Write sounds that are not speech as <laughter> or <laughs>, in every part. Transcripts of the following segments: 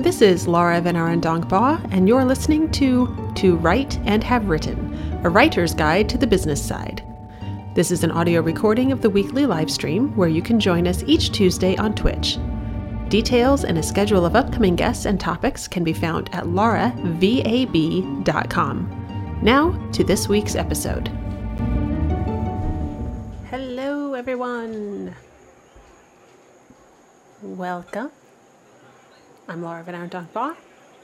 This is Laura VanArendonk Baugh, and you're listening to To Write and Have Written, a writer's guide to the business side. This is an audio recording of the weekly live stream where you can join us each Tuesday on Twitch. Details and a schedule of upcoming guests and topics can be found at lauravab.com. Now to this week's episode. Hello, everyone. Welcome. I'm Laura VanArendonk Baugh.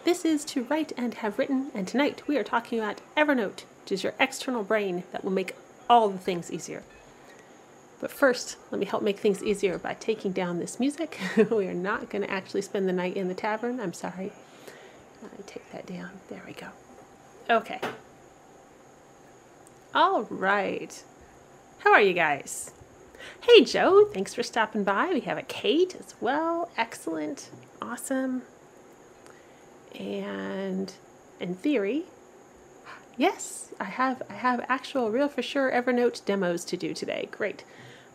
This is To Write and Have Written, and tonight we are talking about Evernote, which is your external brain that will make all the things easier. But first, let me help make things easier by taking down this music. <laughs> we are not going to actually spend the night in the tavern. I'm sorry. I take that down. There we go. Okay. All right. How are you guys? Hey, Joe. Thanks for stopping by. We have a Kate as well. Excellent. Awesome. And in theory, yes, I have I have actual real for sure Evernote demos to do today. Great.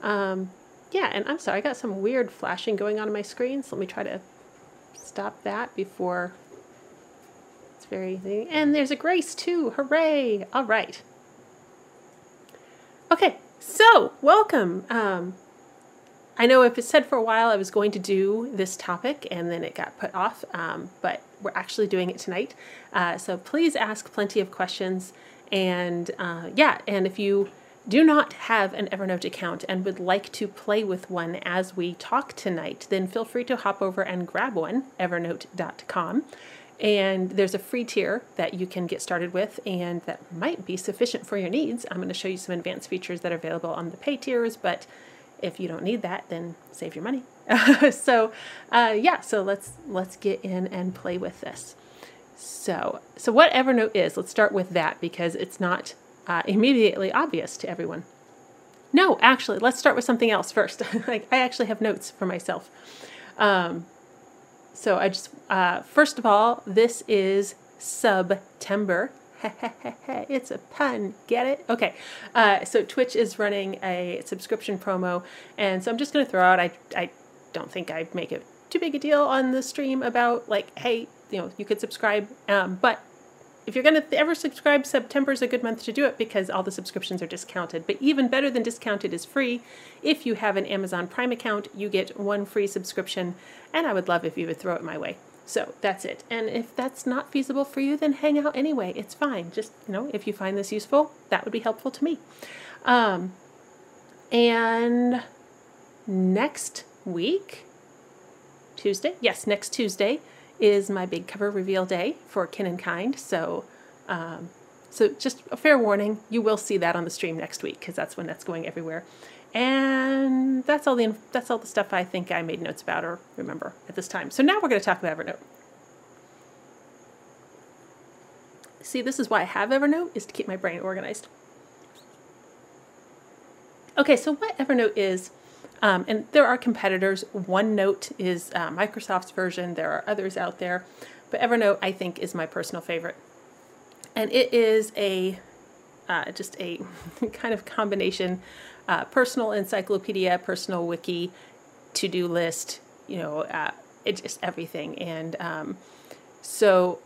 Um, yeah, and I'm sorry, I got some weird flashing going on in my screen, so let me try to stop that before it's very and there's a grace too. Hooray! All right. Okay, so welcome. Um, I know if it said for a while I was going to do this topic and then it got put off, um, but we're actually doing it tonight. Uh, so please ask plenty of questions. And uh, yeah, and if you do not have an Evernote account and would like to play with one as we talk tonight, then feel free to hop over and grab one, evernote.com. And there's a free tier that you can get started with, and that might be sufficient for your needs. I'm going to show you some advanced features that are available on the pay tiers, but if you don't need that, then save your money. <laughs> so, uh, yeah, so let's let's get in and play with this. So, so what Evernote is? Let's start with that because it's not uh, immediately obvious to everyone. No, actually, let's start with something else first. <laughs> like I actually have notes for myself. Um, so I just uh, first of all, this is September <laughs> it's a pun. Get it? Okay. Uh, so Twitch is running a subscription promo, and so I'm just going to throw out. I I don't think I make it too big a deal on the stream about like, hey, you know, you could subscribe, um, but if you're going to ever subscribe, September is a good month to do it because all the subscriptions are discounted. But even better than discounted is free. If you have an Amazon Prime account, you get one free subscription, and I would love if you would throw it my way. So that's it. And if that's not feasible for you, then hang out anyway. It's fine. Just, you know, if you find this useful, that would be helpful to me. Um, and next week, Tuesday, yes, next Tuesday is my big cover reveal day for Kin and Kind. So, um, so just a fair warning, you will see that on the stream next week because that's when that's going everywhere. And that's all the that's all the stuff I think I made notes about or remember at this time. So now we're going to talk about Evernote. See, this is why I have Evernote is to keep my brain organized. Okay, so what Evernote is, um, and there are competitors. OneNote is uh, Microsoft's version. There are others out there, but Evernote I think is my personal favorite, and it is a uh, just a <laughs> kind of combination uh, personal encyclopedia, personal wiki, to do list, you know, uh, it's just everything. And um, so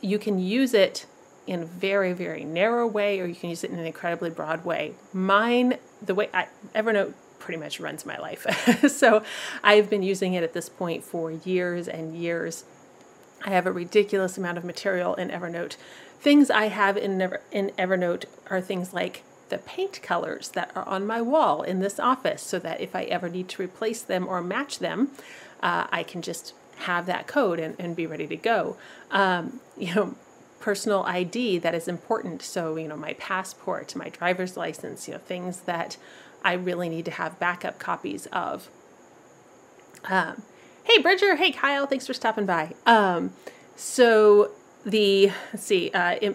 you can use it in a very, very narrow way, or you can use it in an incredibly broad way. Mine, the way I, Evernote pretty much runs my life. <laughs> so I've been using it at this point for years and years. I have a ridiculous amount of material in Evernote. Things I have in, in Evernote are things like the paint colors that are on my wall in this office so that if I ever need to replace them or match them, uh, I can just have that code and, and be ready to go. Um, you know, personal ID that is important. So, you know, my passport, my driver's license, you know, things that I really need to have backup copies of. Um, hey, Bridger. Hey, Kyle. Thanks for stopping by. Um, so, the, let's see, uh,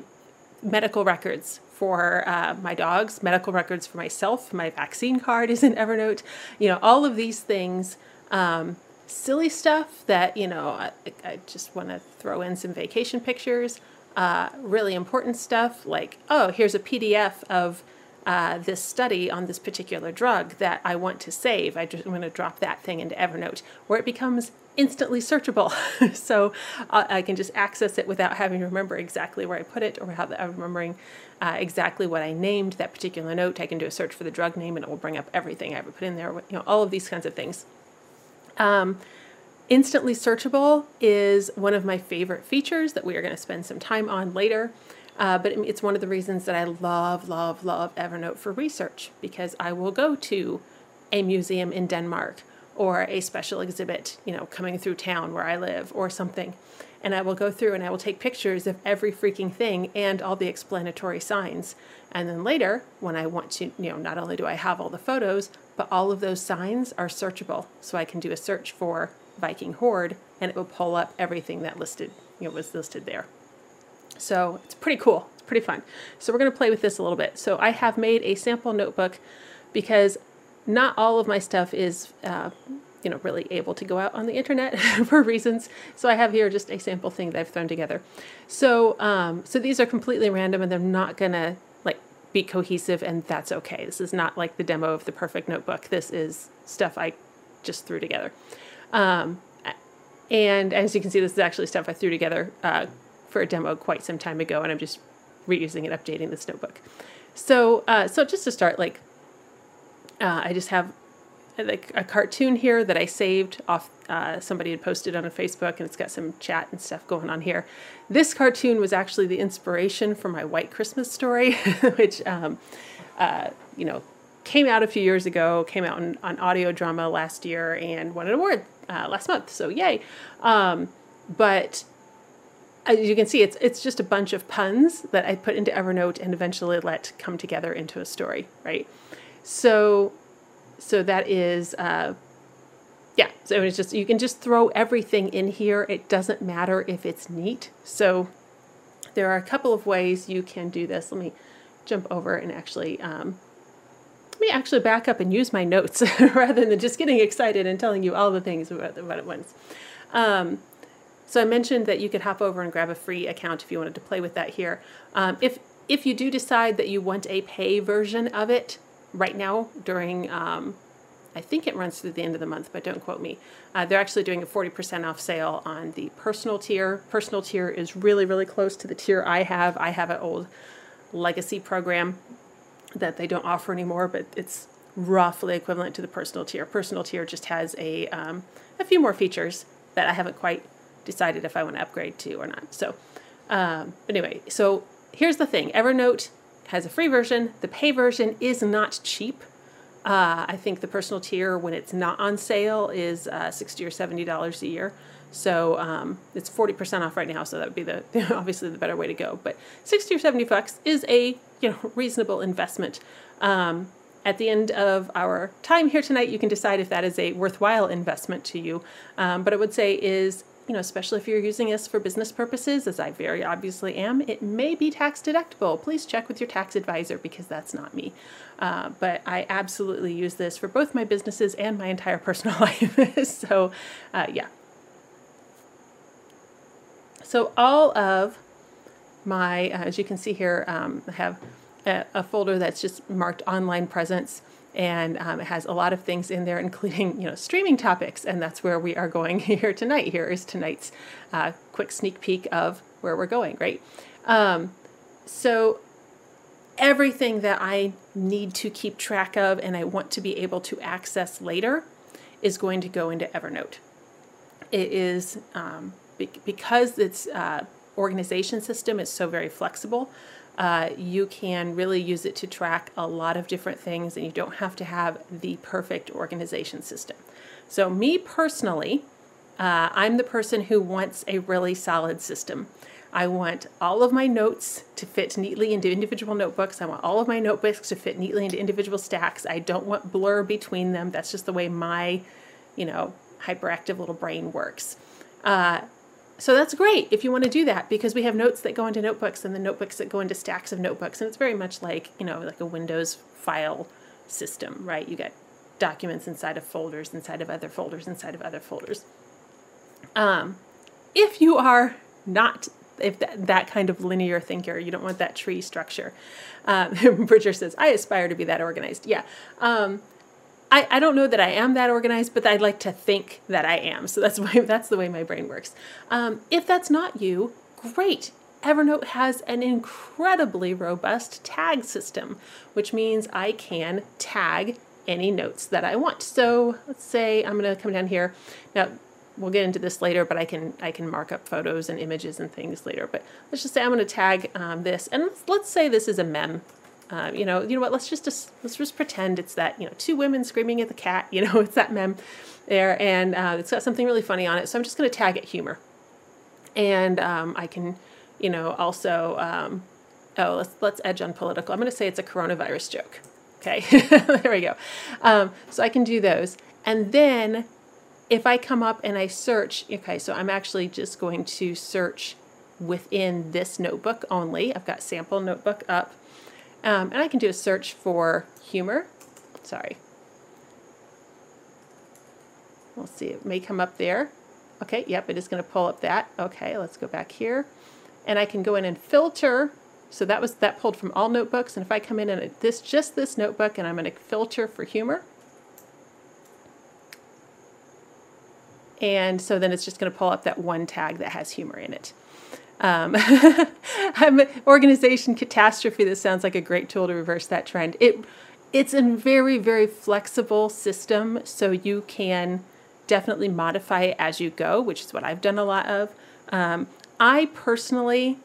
medical records for uh, my dogs, medical records for myself, my vaccine card is in Evernote, you know, all of these things. Um, silly stuff that, you know, I, I just want to throw in some vacation pictures. Uh, really important stuff like, oh, here's a PDF of uh, this study on this particular drug that I want to save. I just want to drop that thing into Evernote where it becomes instantly searchable. <laughs> so uh, I can just access it without having to remember exactly where I put it or without remembering uh, exactly what I named that particular note. I can do a search for the drug name and it will bring up everything I ever put in there, you know, all of these kinds of things. Um, instantly searchable is one of my favorite features that we are going to spend some time on later. Uh, but it's one of the reasons that I love, love, love Evernote for research because I will go to a museum in Denmark or a special exhibit, you know, coming through town where I live or something. And I will go through and I will take pictures of every freaking thing and all the explanatory signs. And then later, when I want to, you know, not only do I have all the photos, but all of those signs are searchable. So I can do a search for Viking Horde and it will pull up everything that listed, you know, was listed there. So it's pretty cool. It's pretty fun. So we're going to play with this a little bit. So I have made a sample notebook because not all of my stuff is, uh, you know, really able to go out on the internet <laughs> for reasons. So I have here just a sample thing that I've thrown together. So, um, so these are completely random and they're not to like be cohesive and that's okay. This is not like the demo of the perfect notebook. This is stuff I just threw together. Um, and as you can see, this is actually stuff I threw together uh, for a demo quite some time ago, and I'm just reusing and updating this notebook. So, uh, so just to start, like, uh, I just have like a cartoon here that I saved off. Uh, somebody had posted on a Facebook, and it's got some chat and stuff going on here. This cartoon was actually the inspiration for my White Christmas story, <laughs> which, um, uh, you know, came out a few years ago. Came out on, on audio drama last year and won an award uh, last month. So yay! Um, but as you can see, it's it's just a bunch of puns that I put into Evernote and eventually let come together into a story, right? So, so that is, uh, yeah. So it's just you can just throw everything in here. It doesn't matter if it's neat. So there are a couple of ways you can do this. Let me jump over and actually. Um, let me actually back up and use my notes <laughs> rather than just getting excited and telling you all the things about, it once. Um, so I mentioned that you could hop over and grab a free account if you wanted to play with that here. Um, if if you do decide that you want a pay version of it right now during, um, I think it runs through the end of the month, but don't quote me. Uh, they're actually doing a 40% off sale on the personal tier. Personal tier is really, really close to the tier I have. I have an old legacy program that they don't offer anymore, but it's roughly equivalent to the personal tier. Personal tier just has a, um, a few more features that I haven't quite decided if I want to upgrade to or not. So, um, anyway, so here's the thing Evernote has a free version, the pay version is not cheap. Uh, I think the personal tier, when it's not on sale, is uh, 60 or $70 a year. So um, it's 40% off right now, so that would be the <laughs> obviously the better way to go. But 60 or 70 bucks is a you know reasonable investment. Um, at the end of our time here tonight, you can decide if that is a worthwhile investment to you. Um, but I would say is you know, especially if you're using this for business purposes, as I very obviously am, it may be tax deductible. Please check with your tax advisor because that's not me. Uh, but I absolutely use this for both my businesses and my entire <laughs> personal life. <laughs> so, uh, yeah. So all of my, uh, as you can see here, um, I have a, a, folder that's just marked online presence and um, it has a lot of things in there, including you know streaming topics, and that's where we are going <laughs> here tonight. Here is tonight's uh, quick sneak peek of where we're going. Right, um, so everything that I need to keep track of and I want to be able to access later is going to go into Evernote. It is um, be- because its uh, organization system is so very flexible uh, you can really use it to track a lot of different things and you don't have to have the perfect organization system. So, me personally, uh, I'm the person who wants a really solid system. I want all of my notes to fit neatly into individual notebooks. I want all of my notebooks to fit neatly into individual stacks. I don't want blur between them. That's just the way my, you know, hyperactive little brain works. Uh, so that's great if you want to do that because we have notes that go into notebooks and the notebooks that go into stacks of notebooks. And it's very much like, you know, like a Windows file system, right? You get documents inside of folders, inside of other folders, inside of other folders. Um, if you are not if that, that kind of linear thinker, you don't want that tree structure. Um, <laughs> Bridger says, I aspire to be that organized. Yeah. Um, I, I don't know that I am that organized, but I'd like to think that I am. So that's <laughs> why that's the way my brain works. Um, if that's not you, great. Evernote has an incredibly robust tag system, which means I can tag any notes that I want. So let's say I'm going to come down here. Now, we'll get into this later, but I can I can mark up photos and images and things later. But let's just say I'm going to tag um, this, and let's, let's say this is a mem. Uh, you know, you know what? Let's just, just let's just pretend it's that you know two women screaming at the cat. <laughs> You know, it's that mem there, and uh, it's got something really funny on it. So I'm just going to tag it humor, and um, I can, you know, also um, oh let's let's edge on political. I'm going to say it's a coronavirus joke. Okay, <laughs> there we go. Um, so I can do those, and then if I come up and I search, okay, so I'm actually just going to search within this notebook only. I've got sample notebook up. Um, and I can do a search for humor. Sorry. We'll see, it may come up there. Okay, yep, it is going to pull up that. Okay, let's go back here. And I can go in and filter. So that was that pulled from all notebooks. And if I come in and this just this notebook and I'm going to filter for humor. And so then it's just going to pull up that one tag that has humor in it. Um, <laughs> organization catastrophe. This sounds like a great tool to reverse that trend. It it's a very very flexible system, so you can definitely modify it as you go, which is what I've done a lot of. Um, I personally,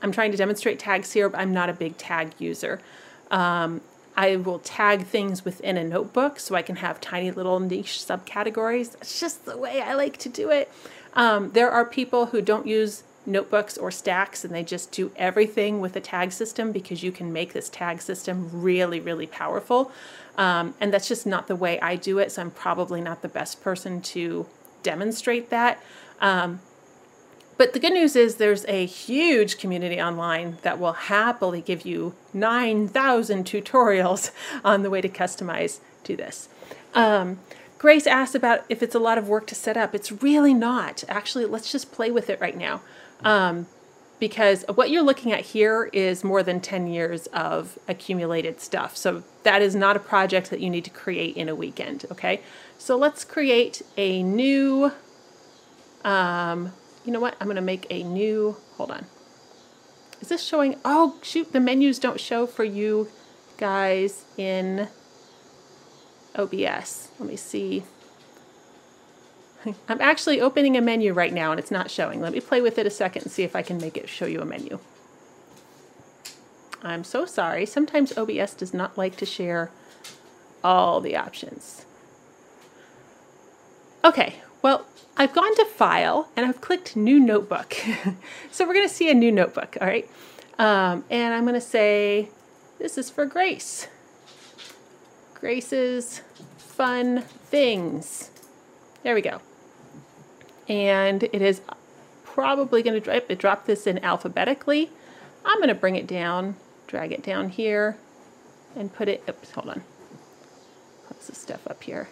I'm trying to demonstrate tags here, but I'm not a big tag user. Um, I will tag things within a notebook so I can have tiny little niche subcategories. That's just the way I like to do it. Um, there are people who don't use notebooks or stacks and they just do everything with a tag system because you can make this tag system really, really powerful. Um, and that's just not the way I do it, so I'm probably not the best person to demonstrate that. Um, but the good news is there's a huge community online that will happily give you 9,000 tutorials <laughs> on the way to customize to this. Um, Grace asked about if it's a lot of work to set up. It's really not. Actually, let's just play with it right now. Um, because what you're looking at here is more than 10 years of accumulated stuff. So that is not a project that you need to create in a weekend, okay? So let's create a new, um, you know what? I'm gonna make a new, hold on. Is this showing, oh shoot, the menus don't show for you guys in OBS. Let me see. I'm actually opening a menu right now and it's not showing. Let me play with it a second and see if I can make it show you a menu. I'm so sorry. Sometimes OBS does not like to share all the options. Okay, well, I've gone to File and I've clicked New Notebook. <laughs> so we're going to see a new notebook, all right? Um, and I'm going to say, this is for Grace. Grace's Fun Things. There we go and it is probably going to drop, it this in alphabetically. I'm going to bring it down, drag it down here, and put it, oops, hold on, put this stuff up here.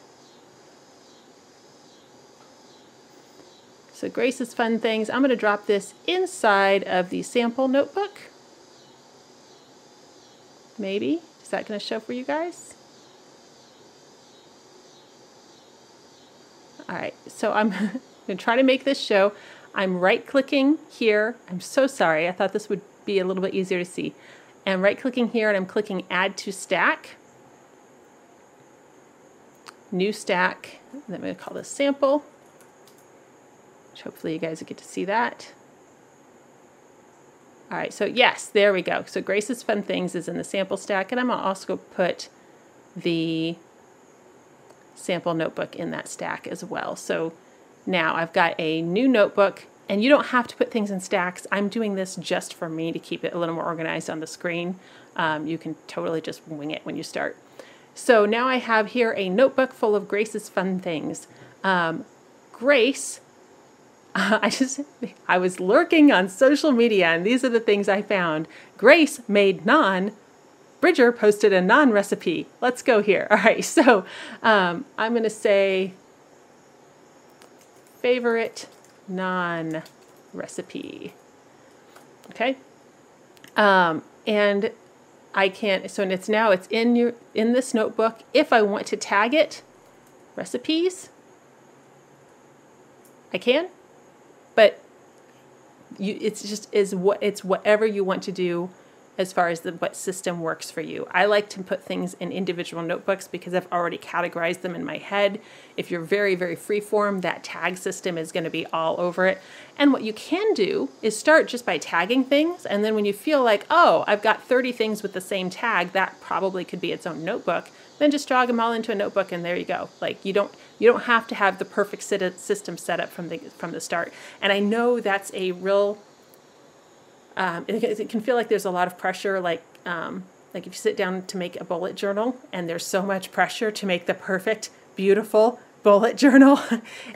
So Grace's Fun Things, I'm going to drop this inside of the sample notebook. Maybe. Is that going to show for you guys? All right, so I'm <laughs> going to try to make this show. I'm right clicking here. I'm so sorry. I thought this would be a little bit easier to see. And right clicking here and I'm clicking add to stack. New stack. And I'm going to call this sample. Which hopefully you guys will get to see that. All right, so yes, there we go. So Grace's Fun Things is in the sample stack, and I'm gonna also put the sample notebook in that stack as well. So now I've got a new notebook and you don't have to put things in stacks. I'm doing this just for me to keep it a little more organized on the screen. Um, you can totally just wing it when you start. So now I have here a notebook full of Grace's fun things. Um, Grace, <laughs> I just, I was lurking on social media and these are the things I found. Grace made naan. Bridger posted a naan recipe. Let's go here. <laughs> All right, so um, I'm going to say favorite naan recipe. Okay. Um, and I can't. so it's now, it's in your, in this notebook. If I want to tag it, recipes, I can, but you, it's just is what it's whatever you want to do as far as the what system works for you. I like to put things in individual notebooks because I've already categorized them in my head. If you're very very freeform, that tag system is going to be all over it. And what you can do is start just by tagging things and then when you feel like, "Oh, I've got 30 things with the same tag, that probably could be its own notebook." Then just drag them all into a notebook and there you go. Like you don't you don't have to have the perfect system set up from the from the start. And I know that's a real um, it, it, can feel like there's a lot of pressure, like um, like if you sit down to make a bullet journal, and there's so much pressure to make the perfect, beautiful bullet <laughs> journal,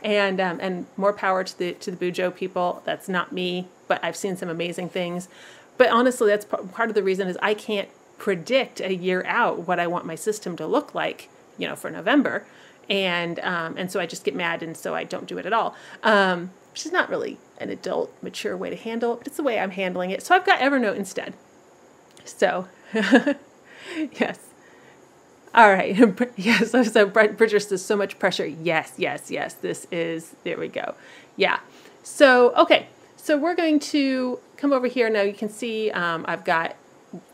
and um, and more power to the to the Bujo people. That's not me, but I've seen some amazing things. But honestly, that's part of the reason is I can't predict a year out what I want my system to look like, you know, for November, and um, and so I just get mad, and so I don't do it at all. Um, which is not really an adult, mature way to handle it, but it's the way I'm handling it. So I've got Evernote instead. So, <laughs> yes. All right. <laughs> yes. <laughs> So Bridger says so much pressure. Yes, yes, yes. This is, there we go. Yeah. So, okay. So we're going to come over here. Now you can see um, I've got,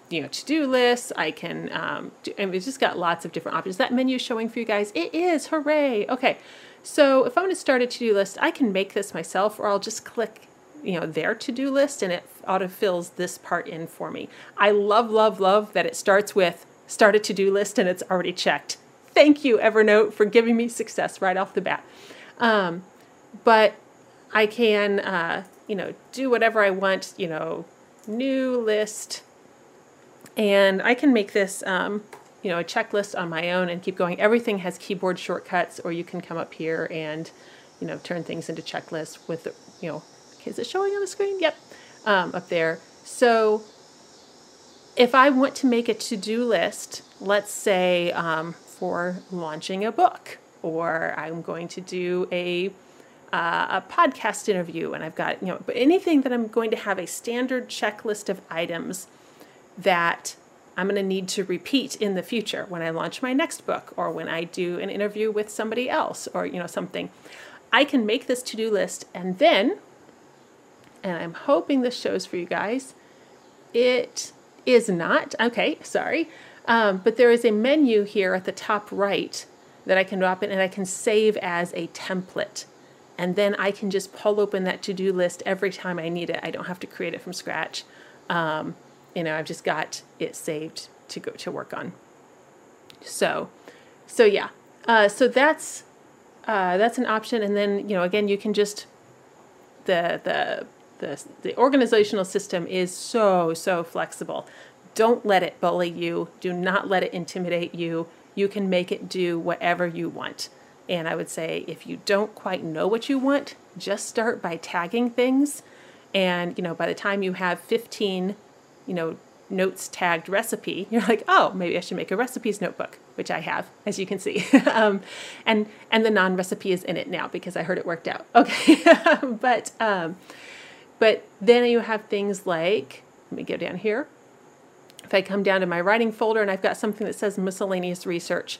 you know, to-do lists. I can, um, do, and we've just got lots of different options. That menu showing for you guys. It is. Hooray. Okay. So if I want to start a to-do list, I can make this myself or I'll just click you know their to-do list and it autofills this part in for me. I love, love, love that it starts with start a to-do list and it's already checked. Thank you, Evernote, for giving me success right off the bat. Um, but I can, uh, you know, do whatever I want, you know, new list, and I can make this um, you know, a checklist on my own and keep going. Everything has keyboard shortcuts, or you can come up here and, you know, turn things into checklists with, you know, is it showing on the screen? Yep, um, up there. So if I want to make a to-do list, let's say um, for launching a book, or I'm going to do a uh, a podcast interview, and I've got you know, but anything that I'm going to have a standard checklist of items that I'm going to need to repeat in the future when I launch my next book or when I do an interview with somebody else or you know something. I can make this to-do list and then and I'm hoping this shows for you guys. It is not. Okay, sorry. Um, but there is a menu here at the top right that I can drop in and I can save as a template. And then I can just pull open that to-do list every time I need it. I don't have to create it from scratch. Um, you know, I've just got it saved to go to work on. So, so yeah, uh, so that's uh, that's an option. And then you know, again, you can just the the the the organizational system is so so flexible. Don't let it bully you. Do not let it intimidate you. You can make it do whatever you want. And I would say if you don't quite know what you want, just start by tagging things. And you know, by the time you have 15 you know, notes tagged recipe, <laughs> you're like, oh, maybe I should make a recipes notebook, which I have, as you can see. <laughs> um, and and the naan recipe is in it now because I heard it worked out. <laughs> Okay, but um, but then you have things like, let me go down here. If I come down to my writing folder and I've got something that says miscellaneous research.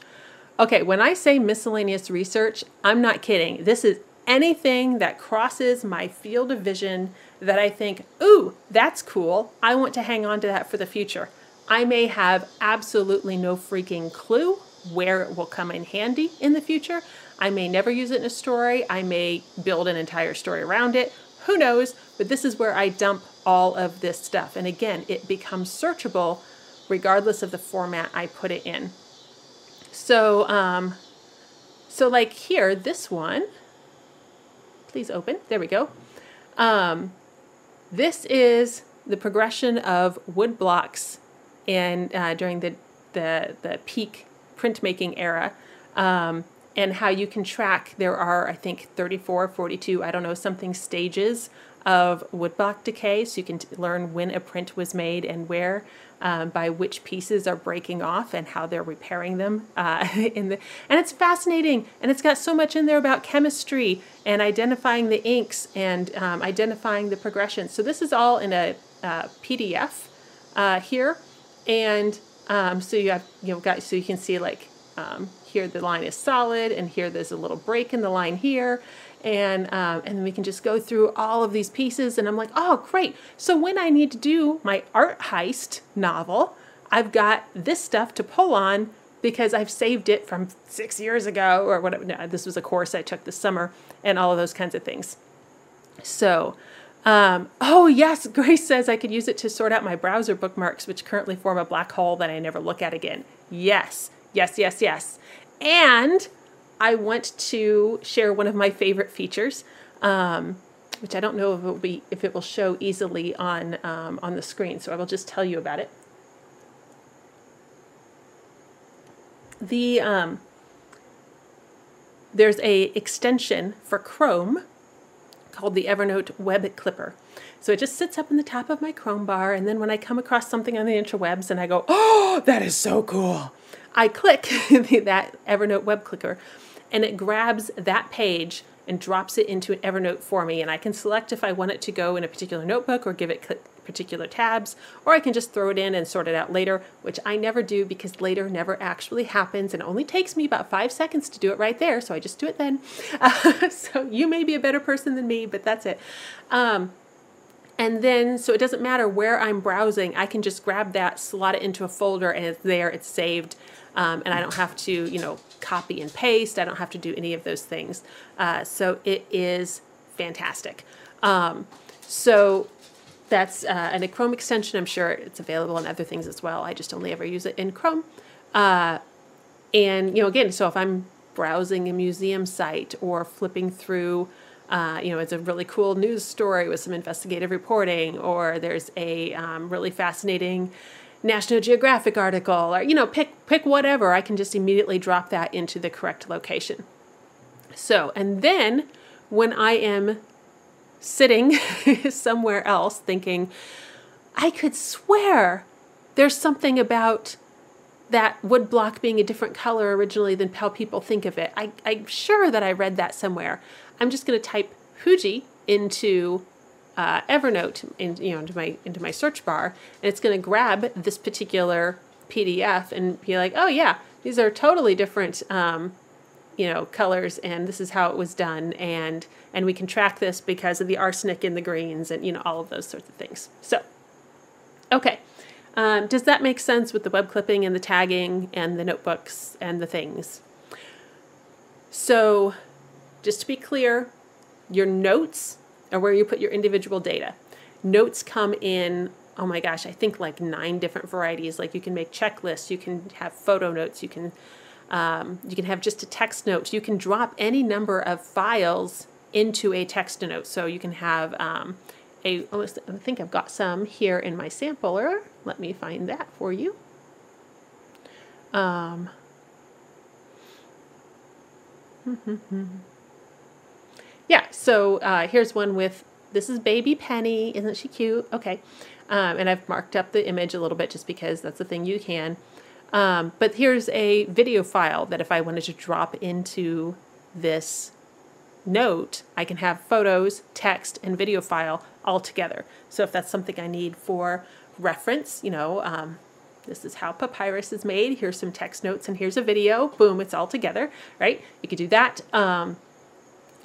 Okay, when I say miscellaneous research, I'm not kidding. This is anything that crosses my field of vision that I think, ooh, that's cool. I want to hang on to that for the future. I may have absolutely no freaking clue where it will come in handy in the future. I may never use it in a story. I may build an entire story around it. Who knows? But this is where I dump all of this stuff. And again, it becomes searchable regardless of the format I put it in. So, um, so like here, this one, please open. There we go. Um, this is the progression of wood blocks and uh, during the, the, the peak printmaking era um, and how you can track there are i think 34 42 i don't know something stages of woodblock decay so you can learn when a print was made and where um, by which pieces are breaking off and how they're repairing them uh, <laughs> in the and it's fascinating and it's got so much in there about chemistry and identifying the inks and um, identifying the progression so this is all in a uh, pdf uh, here And um, so you have, you know, got, so you can see like um, here the line is solid and here there's a little break in the line here. And, um, and we can just go through all of these pieces and I'm like, oh, great. So when I need to do my art heist novel, I've got this stuff to pull on because I've saved it from six years ago or whatever. No, this was a course I took this summer and all of those kinds of things. So, um, oh yes, Grace says I could use it to sort out my browser bookmarks, which currently form a black hole that I never look at again. Yes, yes, yes, yes. And I want to share one of my favorite features, um, which I don't know if it will be if it will show easily on um, on the screen. So I will just tell you about it. The um, there's a extension for Chrome called the Evernote Web Clipper. So it just sits up in the top of my Chrome bar, and then when I come across something on the interwebs and I go, oh, that is so cool, I click <laughs> that Evernote Web Clipper, and it grabs that page and drops it into an Evernote for me. And I can select if I want it to go in a particular notebook or give it particular tabs, or I can just throw it in and sort it out later, which I never do because later never actually happens and it only takes me about five seconds to do it right there, so I just do it then. Uh, <laughs> so you may be a better person than me, but that's it. Um, and then, so it doesn't matter where I'm browsing, I can just grab that, slot it into a folder, and it's there, it's saved. Um, and I don't have to, you know, copy and paste. I don't have to do any of those things. Uh, so it is fantastic. Um, so that's uh, and a Chrome extension. I'm sure it's available in other things as well. I just only ever use it in Chrome. Uh, and you know, again, so if I'm browsing a museum site or flipping through, uh, you know, it's a really cool news story with some investigative reporting, or there's a um, really fascinating National Geographic article, or you know, pick pick whatever. I can just immediately drop that into the correct location. So, and then when I am sitting <laughs> somewhere else thinking, I could swear there's something about that wood block being a different color originally than how people think of it. I, I'm sure that I read that somewhere. I'm just going to type Fuji into uh, Evernote in, you know, into my into my search bar, and it's going to grab this particular PDF and be like, oh yeah, these are totally different um, you know colors and this is how it was done and and we can track this because of the arsenic in the greens and you know all of those sorts of things. So okay um, does that make sense with the web clipping and the tagging and the notebooks and the things? So just to be clear your notes are where you put your individual data notes come in oh my gosh i think like nine different varieties like you can make checklists you can have photo notes you can um, you can have just a text note. You can drop any number of files into a text note. So you can have um, a, I think I've got some here in my sampler. Let me find that for you. Um, <laughs> yeah, so uh, here's one with, this is baby Penny. Isn't she cute? Okay. Um, and I've marked up the image a little bit just because that's the thing you can. Um, but here's a video file that if I wanted to drop into this note, I can have photos, text, and video file all together. So if that's something I need for reference, you know, um, this is how papyrus is made. Here's some text notes and here's a video. Boom, it's all together, right? You could do that. Um,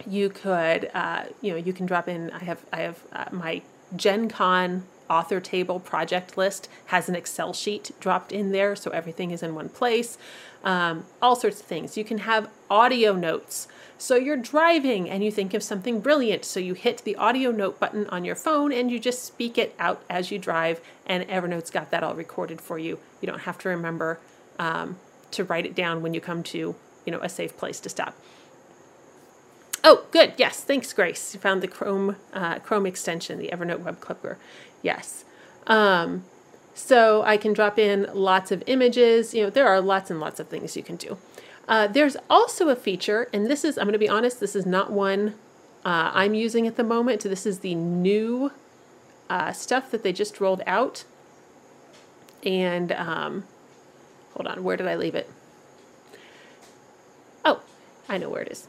you could, uh, you know, you can drop in. I have, I have uh, my Gen Con author table project list has an Excel sheet dropped in there so everything is in one place. Um, all sorts of things. You can have audio notes. So you're driving and you think of something brilliant. So you hit the audio note button on your phone and you just speak it out as you drive, and Evernote's got that all recorded for you. You don't have to remember um, to write it down when you come to you know a safe place to stop. Oh, good. Yes, thanks, Grace. You found the Chrome uh, Chrome extension, the Evernote Web Clipper. Yes. Um, so I can drop in lots of images. You know, there are lots and lots of things you can do. Uh, there's also a feature, and this is, I'm going to be honest, this is not one uh, I'm using at the moment. This is the new uh, stuff that they just rolled out. And um, hold on, where did I leave it? Oh, I know where it is.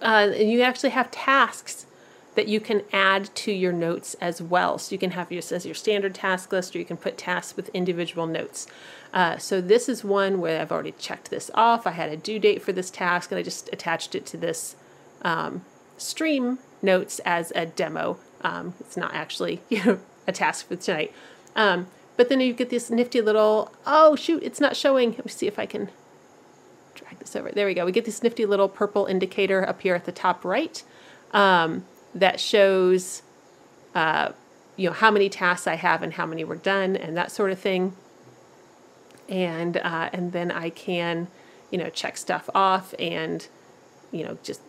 Uh, you actually have tasks that you can add to your notes as well. So you can have yours as your standard task list, or you can put tasks with individual notes. Uh, so this is one where I've already checked this off. I had a due date for this task, and I just attached it to this um, stream notes as a demo. Um, it's not actually <laughs> you know a task for tonight. Um, but then you get this nifty little, oh shoot, it's not showing. Let me see if I can over. There we go. We get this nifty little purple indicator up here at the top right um, that shows, uh, you know, how many tasks I have and how many were done and that sort of thing. And uh, and then I can, you know, check stuff off and, you know, just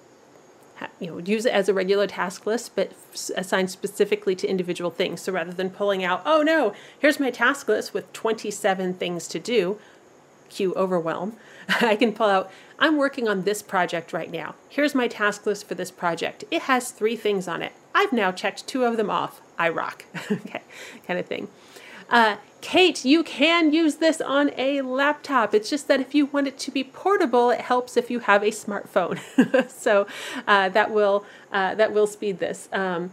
you know, use it as a regular task list, but assigned specifically to individual things. So rather than pulling out, oh no, here's my task list with 27 things to do, cue overwhelm, <laughs> I can pull out, I'm working on this project right now. Here's my task list for this project. It has three things on it. I've now checked two of them off. I rock. <laughs> okay, kind of thing. Uh, Kate, you can use this on a laptop. It's just that if you want it to be portable, it helps if you have a smartphone. <laughs> so uh, that will uh, that will speed this. Um,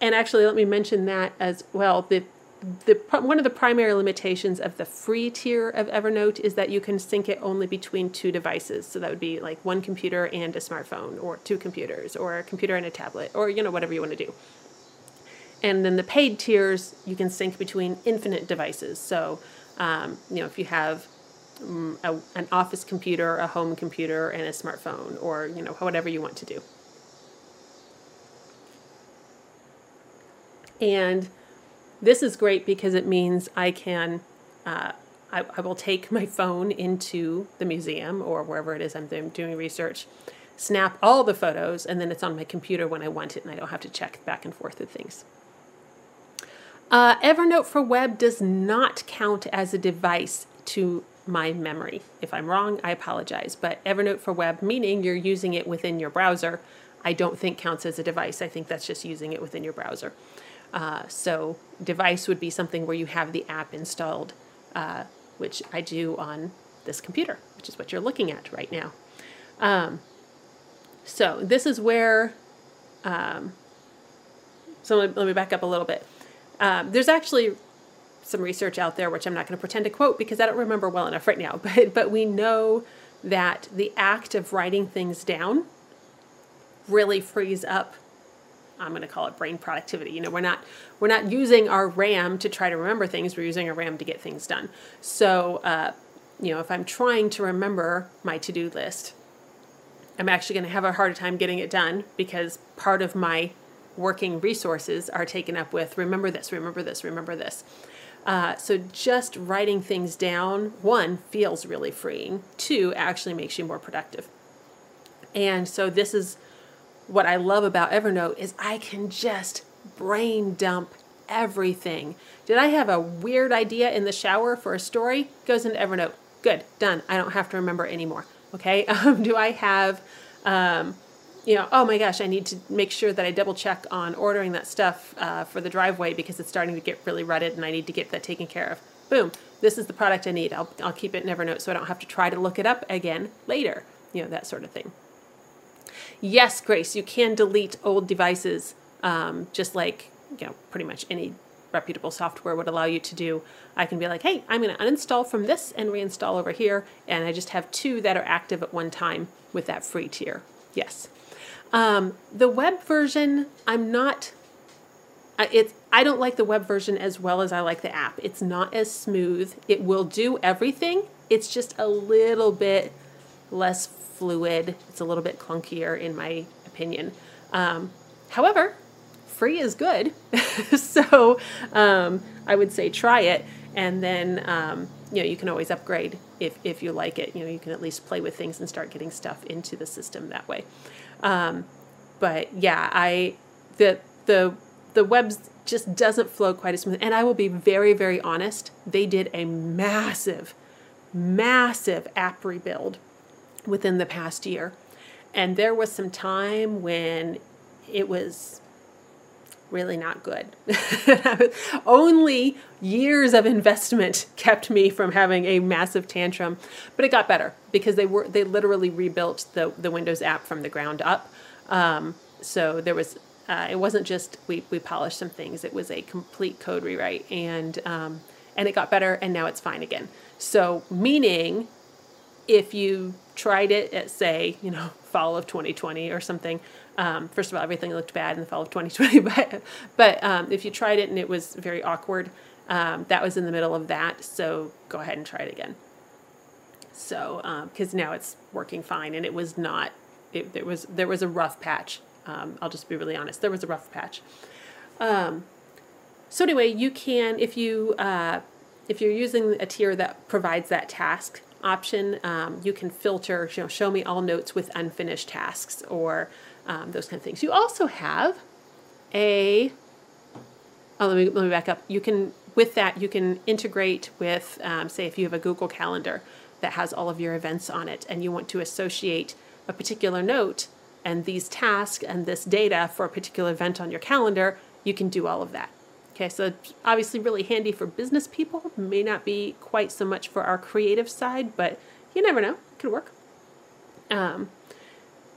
and actually, let me mention that as well. The the one of the primary limitations of the free tier of Evernote is that you can sync it only between two devices. So that would be like one computer and a smartphone, or two computers, or a computer and a tablet, or you know whatever you want to do. And then the paid tiers, you can sync between infinite devices. So, um, you know, if you have um, a, an office computer, a home computer, and a smartphone, or, you know, whatever you want to do. And this is great because it means I can, uh, I, I will take my phone into the museum or wherever it is I'm doing research, snap all the photos, and then it's on my computer when I want it, and I don't have to check back and forth with things. Uh, Evernote for Web does not count as a device to my memory. If I'm wrong, I apologize. But Evernote for Web, meaning you're using it within your browser, I don't think counts as a device. I think that's just using it within your browser. Uh, so, device would be something where you have the app installed, uh, which I do on this computer, which is what you're looking at right now. Um, so, this is where, um, so let me, let me back up a little bit. Um, there's actually some research out there, which I'm not going to pretend to quote because I don't remember well enough right now, <laughs> but, but we know that the act of writing things down really frees up I'm going to call it brain productivity. You know, we're not we're not using our RAM to try to remember things. We're using our RAM to get things done. So, uh, you know, if I'm trying to remember my to-do list, I'm actually going to have a harder time getting it done because part of my working resources are taken up with remember this, remember this, remember this. Uh, so just writing things down, one, feels really freeing. Two, actually makes you more productive. And so this is what I love about Evernote is I can just brain dump everything. Did I have a weird idea in the shower for a story? Goes into Evernote. Good, done. I don't have to remember anymore. Okay. <laughs> Um, do I have um, you know, oh my gosh, I need to make sure that I double check on ordering that stuff uh, for the driveway because it's starting to get really rutted and I need to get that taken care of. Boom, this is the product I need. I'll, I'll keep it in Evernote so I don't have to try to look it up again later, you know, that sort of thing. Yes, Grace, you can delete old devices um, just like, you know, pretty much any reputable software would allow you to do. I can be like, hey, I'm going to uninstall from this and reinstall over here, and I just have two that are active at one time with that free tier. Yes. Um, the web version, I'm not. It's I don't like the web version as well as I like the app. It's not as smooth. It will do everything. It's just a little bit less fluid. It's a little bit clunkier in my opinion. Um, however, free is good, <laughs> so um, I would say try it, and then um, you know you can always upgrade if if you like it. You know you can at least play with things and start getting stuff into the system that way. Um, but yeah, I the the the webs just doesn't flow quite as smooth. And I will be very very honest. They did a massive, massive app rebuild within the past year, and there was some time when it was really not good. <laughs> Only years of investment <laughs> kept me from having a massive tantrum, but it got better because they were they literally rebuilt the the Windows app from the ground up. Um, so there was uh, it wasn't just we we polished some things; it was a complete code rewrite, and um, and it got better, and now it's fine again. So meaning, if you tried it at say you know <laughs> fall of 2020 or something um, first of all, everything looked bad in the fall of 2020, <laughs> but but um, if you tried it and it was very awkward, um, that was in the middle of that. So go ahead and try it again. So because um, now it's working fine, and it was not. It, there was there was a rough patch. Um, I'll just be really honest. There was a rough patch. Um, so anyway, you can if you uh, if you're using a tier that provides that task option, you can filter. You know, show me all notes with unfinished tasks or um, those kind of things. You also have a, oh, let me, let me back up. You can, with that, you can integrate with, um, say, if you have a Google Calendar that has all of your events on it and you want to associate a particular note and these tasks and this data for a particular event on your calendar, you can do all of that. Okay, so obviously really handy for business people. May not be quite so much for our creative side, but you never know. It could work. Um,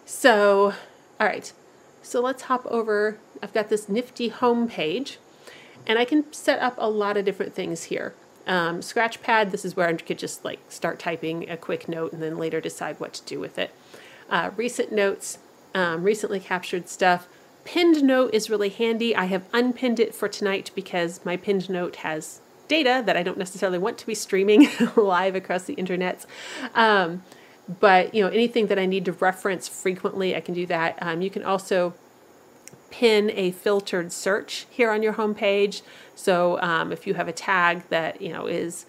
so all right, so let's hop over. I've got this nifty home page, and I can set up a lot of different things here. Um, Scratchpad, this is where I could just like start typing a quick note and then later decide what to do with it. Uh, recent notes, um, recently captured stuff. Pinned note is really handy. I have unpinned it for tonight because my pinned note has data that I don't necessarily want to be streaming <laughs> live across the internet. Um, but you know anything that I need to reference frequently, I can do that. Um, you can also pin a filtered search here on your home page. So um, if you have a tag that you know is,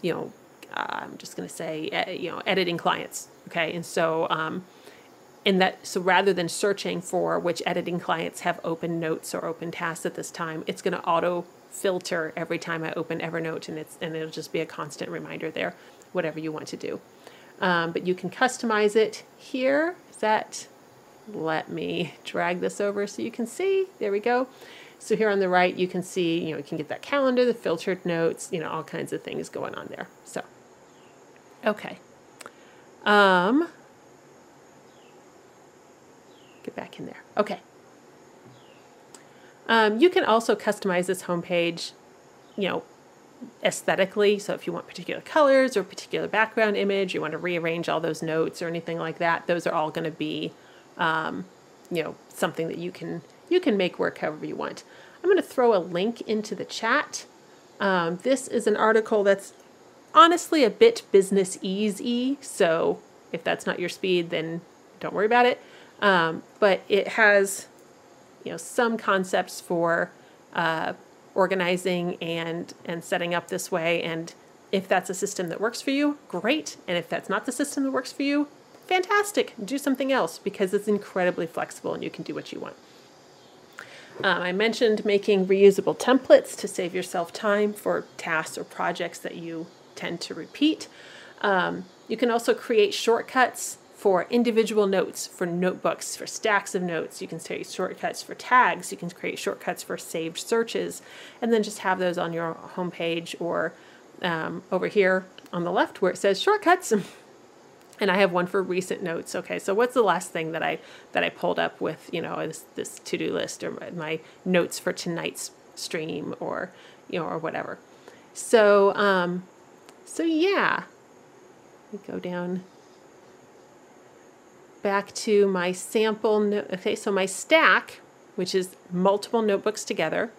you know, uh, I'm just going to say uh, you know editing clients, okay, and so in that so rather than searching for which editing clients have open notes or open tasks at this time, it's going to auto filter every time I open Evernote, and it's and it'll just be a constant reminder there, whatever you want to do. Um, but you can customize it here. Is that, let me drag this over so you can see. There we go. So here on the right, you can see, you know, you can get that calendar, the filtered notes, you know, all kinds of things going on there. So, okay. Um, get back in there. Okay. Um, you can also customize this homepage, you know, aesthetically. So if you want particular colors or particular background image, you want to rearrange all those notes or anything like that, those are all going to be, um, you know, something that you can you can make work however you want. I'm going to throw a link into the chat. Um, this is an article that's honestly a bit business easy. So if that's not your speed, then don't worry about it. Um, but it has, you know, some concepts for uh, organizing and and setting up this way. And if that's a system that works for you great. And if that's not the system that works for you fantastic. Do something else because it's incredibly flexible and you can do what you want. Um, i mentioned making reusable templates to save yourself time for tasks or projects that you tend to repeat. Um, you can also create shortcuts for individual notes, for notebooks, for stacks of notes. You can create shortcuts for tags. You can create shortcuts for saved searches, and then just have those on your homepage or um, over here on the left where it says shortcuts. <laughs> and I have one for recent notes. Okay, so what's the last thing that I that I pulled up with you know this, this to do list or my notes for tonight's stream or you know or whatever. So um, so yeah, we go down back to my sample, no okay, so my stack, which is multiple notebooks together.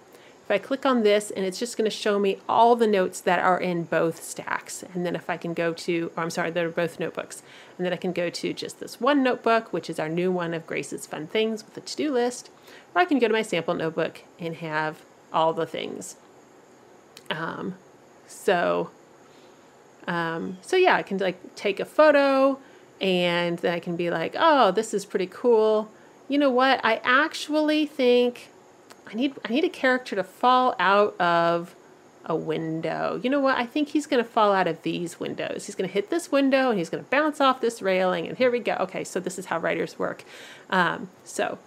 If I click on this and it's just going to show me all the notes that are in both stacks. And then if I can go to, or I'm sorry, that are both notebooks. And then I can go to just this one notebook, which is our new one of Grace's Fun Things with a to-do list. Or I can go to my sample notebook and have all the things. Um, so, um, so yeah, I can like take a photo, and then I can be like, oh, this is pretty cool. You know what? I actually think I need I need a character to fall out of a window. You know what? I think he's going to fall out of these windows. He's going to hit this window and he's going to bounce off this railing. And here we go. Okay, so this is how writers work. Um, so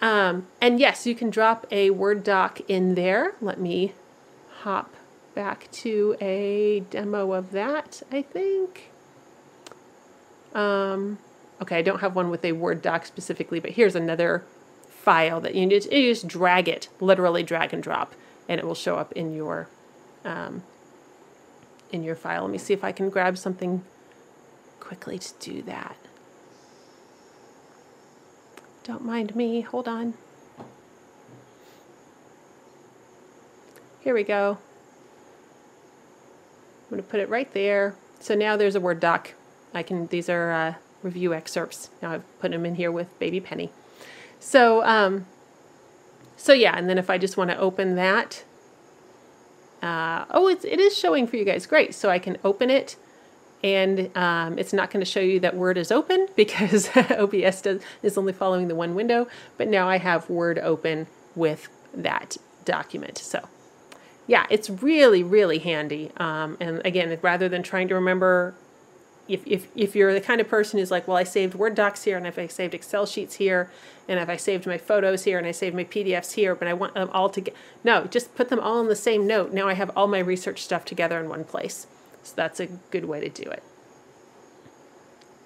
Um, and yes, you can drop a Word doc in there. Let me hop back to a demo of that, I think. Um, okay, I don't have one with a Word doc specifically, but here's another file that you just, you just drag it, literally drag and drop, and it will show up in your um, in your file. Let me see if I can grab something quickly to do that. Don't mind me. Hold on. Here we go. I'm going to put it right there. So now there's a Word doc. I can. These are uh, review excerpts. Now I've put them in here with Baby Penny. So um, so yeah, and then if I just want to open that, uh, oh, it's, it is showing for you guys. Great. So I can open it and um, it's not going to show you that Word is open <laughs> because <laughs> OBS does, is only following the one window, but now I have Word open with that document. So yeah, it's really, really handy. Um, and again, rather than trying to remember, if, if, if you're the kind of person who's like, well, I saved Word docs here, and if I saved Excel sheets here, and if I saved my photos here, and I saved my PDFs here, but I want them all to get, no, just put them all in the same note. Now I have all my research stuff together in one place. So that's a good way to do it.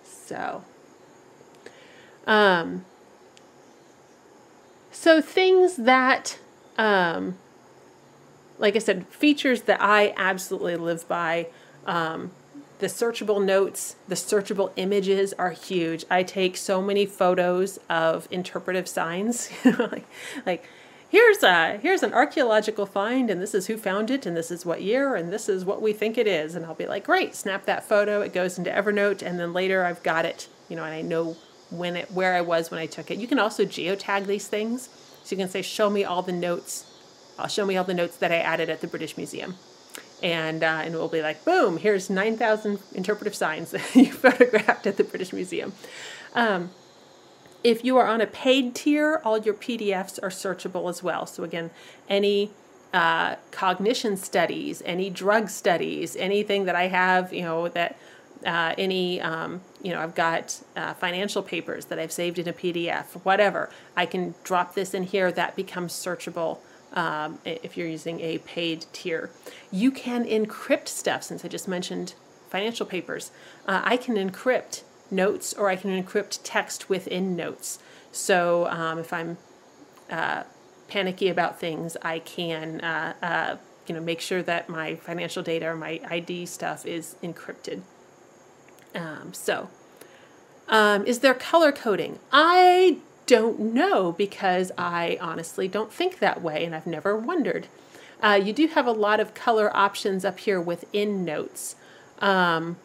So, um, so things that, um, like I said, features that I absolutely live by. Um, the searchable notes, the searchable images are huge. I take so many photos of interpretive signs, <laughs> like, like here's a here's an archaeological find and this is who found it and this is what year and this is what we think it is. And I'll be like great snap that photo it goes into Evernote and then later I've got it. You know and I know when it where I was when I took it. You can also geotag these things. So you can say show me all the notes I'll show me all the notes that I added at the British Museum and uh, and it will be like boom here's 9,000 interpretive signs <laughs> that you photographed at the British Museum um, if you are on a paid tier, all your PDFs are searchable as well. So again, any uh, cognition studies, any drug studies, anything that I have, you know, that uh, any, um, you know, I've got uh, financial papers that I've saved in a PDF, whatever. I can drop this in here. That becomes searchable um, if you're using a paid tier. You can encrypt stuff, since I just mentioned financial papers. Uh, I can encrypt notes or I can encrypt text within notes. So um, if I'm uh, panicky about things, I can uh, uh, you know make sure that my financial data or my ID stuff is encrypted. Um, so um, is there color coding? I don't know because I honestly don't think that way and I've never wondered. Uh, you do have a lot of color options up here within notes. Um,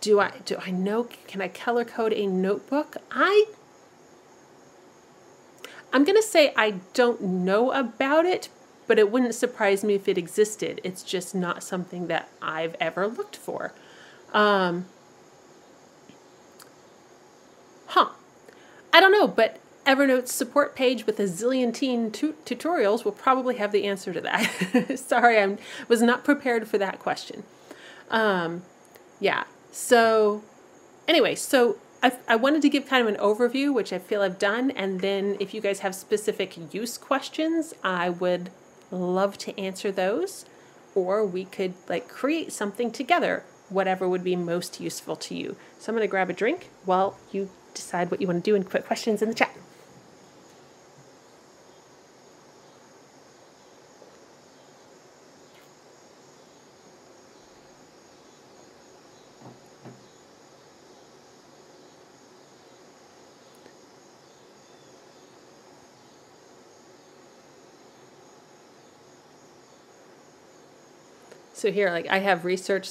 do I do I know can I color code a notebook? I I'm going to say I don't know about it, but it wouldn't surprise me if it existed. It's just not something that I've ever looked for. Um, I don't know, but Evernote's support page with a zillion teen tu- tutorials will probably have the answer to that. <laughs> Sorry, I was not prepared for that question. Um, yeah, so, anyway, so I, I wanted to give kind of an overview, which I feel I've done, and then if you guys have specific use questions, I would love to answer those, or we could like create something together, whatever would be most useful to you. So I'm going to grab a drink while you decide what you want to do and put questions in the chat. So here, like I have research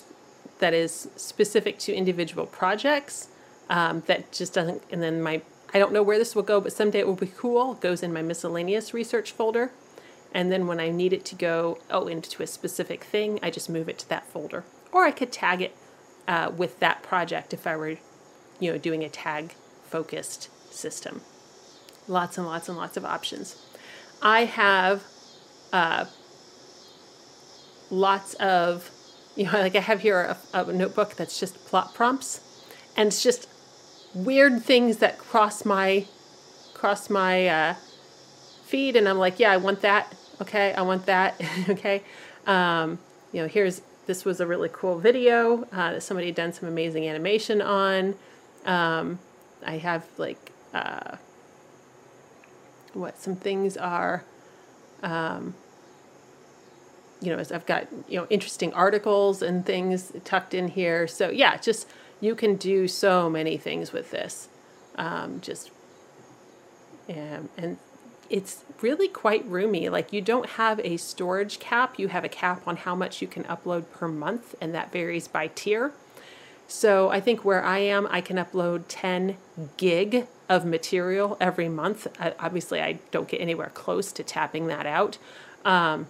that is specific to individual projects um, that just doesn't, and then my, I don't know where this will go, but someday it will be cool. It goes in my miscellaneous research folder. And then when I need it to go, oh, into a specific thing, I just move it to that folder. Or I could tag it uh, with that project if I were, you know, doing a tag focused system. Lots and lots and lots of options. I have uh, lots of, you know, <laughs> like I have here a, a notebook that's just plot prompts, and it's just weird things that cross my cross my uh, feed and I'm like, yeah, I want that. Okay, I want that. <laughs> okay. Um, you know, here's this was a really cool video uh, that somebody had done some amazing animation on. Um, I have like uh, what some things are. Um, you know, as I've got you know interesting articles and things tucked in here. So yeah, just you can do so many things with this. Um, just and, and it's really quite roomy. Like you don't have a storage cap, you have a cap on how much you can upload per month, and that varies by tier. So I think where I am, I can upload 10 gig of material every month. I, obviously, I don't get anywhere close to tapping that out. Um,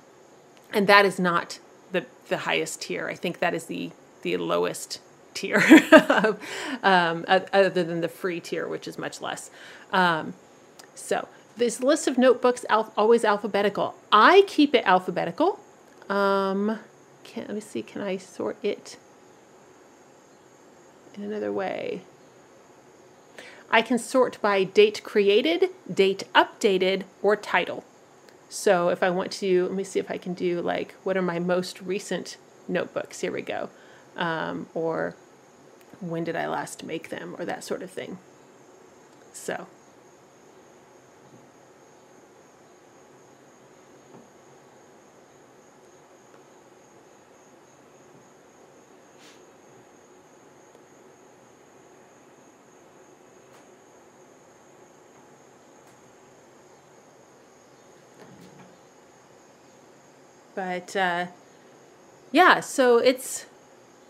and that is not the, the highest tier. I think that is the, the lowest tier, <laughs> um, other than the free tier, which is much less. Um, so this list of notebooks al- always alphabetical. I keep it alphabetical. Um, can, let me see. Can I sort it in another way? I can sort by date created, date updated, or title. So if I want to, let me see if I can do like, what are my most recent notebooks? Here we go. Um, or when did I last make them, or that sort of thing. So But uh, yeah, so it's.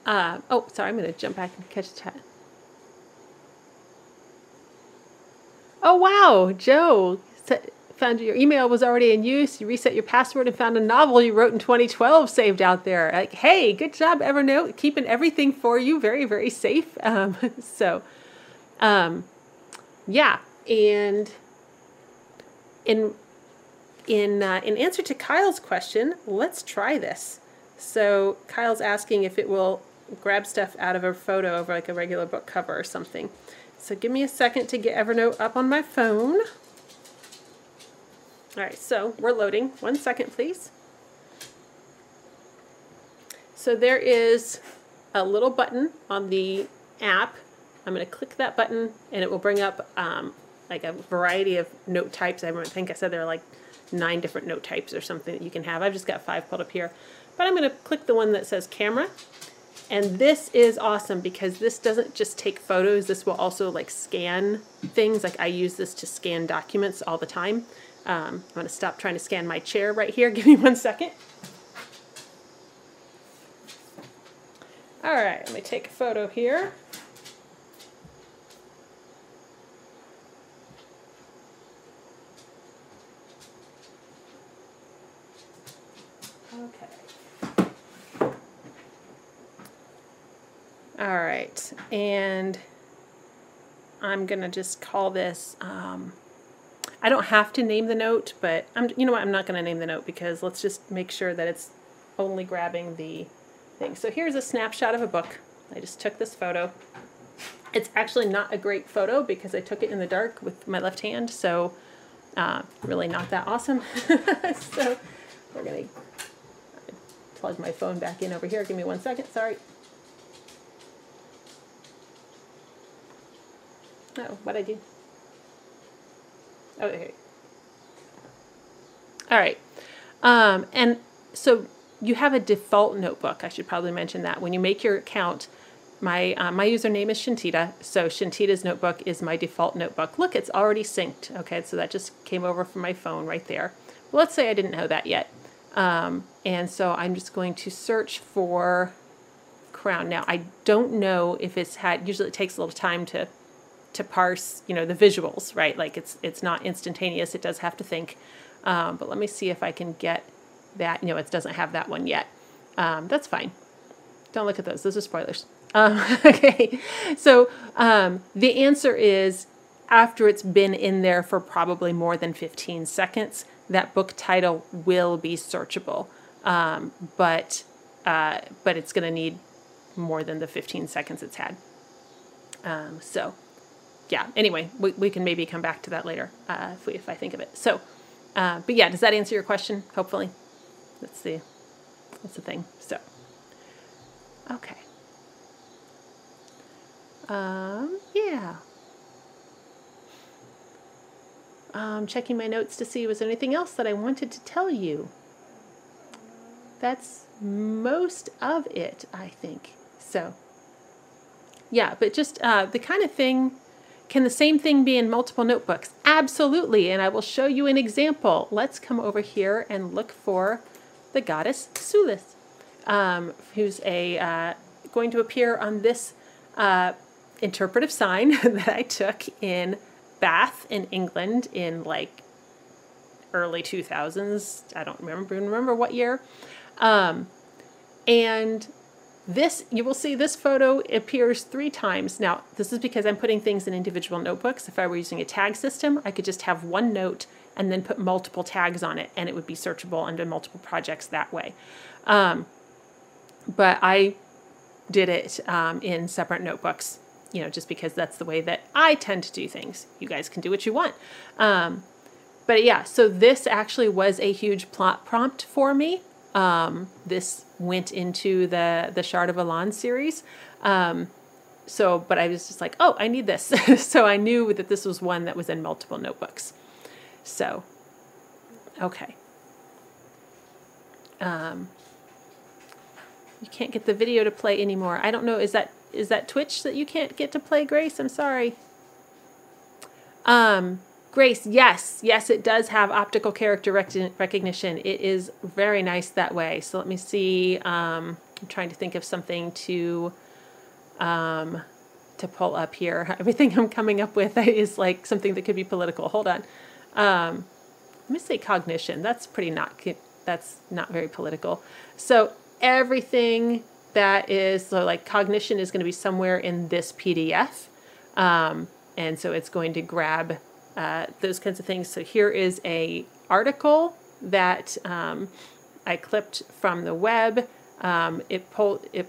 Uh, oh, sorry, I'm going to jump back and catch the chat. Oh, wow, Joe. Found your email was already in use. You reset your password and found a novel you wrote in 2012 saved out there. Like, hey, good job, Evernote, keeping everything for you very, very safe. <laughs> Um, so, um, yeah, and in in, uh, in answer to Kyle's question, let's try this. So Kyle's asking if it will grab stuff out of a photo of like a regular book cover or something. So give me a second to get Evernote up on my phone. All right, so we're loading. One second, please. So there is a little button on the app. I'm going to click that button and it will bring up um, like a variety of note types. I think I said there are like nine different note types or something that you can have. I've just got five pulled up here. But I'm going to click the one that says camera. And this is awesome because this doesn't just take photos. This will also like scan things. Like I use this to scan documents all the time. Um, I'm to stop trying to scan my chair right here. <laughs> Give me one second. All right, let me take a photo here. All right, and I'm gonna just call this, um, I don't have to name the note, but I'm, you know what, I'm not gonna name the note because let's just make sure that it's only grabbing the thing. So here's a snapshot of a book. I just took this photo. It's actually not a great photo because I took it in the dark with my left hand, so uh, really not that awesome. <laughs> so we're gonna plug my phone back in over here. Give me one second, sorry. Oh, what I do? Oh, okay. All right. Um, and so you have a default notebook. I should probably mention that. When you make your account, my uh, my username is Shantita, so Shantita's notebook is my default notebook. Look, it's already synced. Okay, so that just came over from my phone right there. Well, let's say I didn't know that yet. Um, and so I'm just going to search for crown. Now, I don't know if it's had, usually it takes a little time to to parse, you know, the visuals, right? Like it's it's not instantaneous. It does have to think. Um, but let me see if I can get that. You know, it doesn't have that one yet. Um, that's fine. Don't look at those. Those are spoilers. Um, <laughs> okay. So um, the answer is after it's been in there for probably more than 15 seconds, that book title will be searchable. Um, but uh, but it's going to need more than the 15 seconds it's had. Um, so yeah, anyway, we, we can maybe come back to that later uh, if, we, if I think of it. So, uh, but yeah, does that answer your question? Hopefully. That's the, that's the thing. So, okay. Um, yeah. Um, checking my notes to see was there anything else that I wanted to tell you. That's most of it, I think. So, yeah, but just uh, the kind of thing. Can the same thing be in multiple notebooks? Absolutely, and I will show you an example. Let's come over here and look for the goddess Sulis, um, who's a uh, going to appear on this uh, interpretive sign <laughs> that I took in Bath in England in like early 2000s. I don't remember remember what year. Um, and this, you will see this photo appears three times. Now, this is because I'm putting things in individual notebooks. If I were using a tag system, I could just have one note and then put multiple tags on it and it would be searchable under multiple projects that way. Um, but I did it um, in separate notebooks, you know, just because that's the way that I tend to do things. You guys can do what you want. Um, but yeah, so this actually was a huge plot prompt for me. Um, this went into the the Shard of Elan series. Um, so, but I was just like, oh, I need this. <laughs> so I knew that this was one that was in multiple notebooks. So, okay. Um, you can't get the video to play anymore. I don't know. Is that is that Twitch that you can't get to play, Grace? I'm sorry. Um, Grace, yes, yes, it does have optical character rec recognition. It is very nice that way. So let me see. Um, I'm trying to think of something to um, to pull up here. <laughs> Everything I'm coming up with <laughs> is like something that could be political. Hold on. Um, let me say cognition. That's pretty not. That's not very political. So everything that is so like cognition is going to be somewhere in this PDF, um, and so it's going to grab uh, those kinds of things. So here is a article that um, I clipped from the web. Um, it pulled it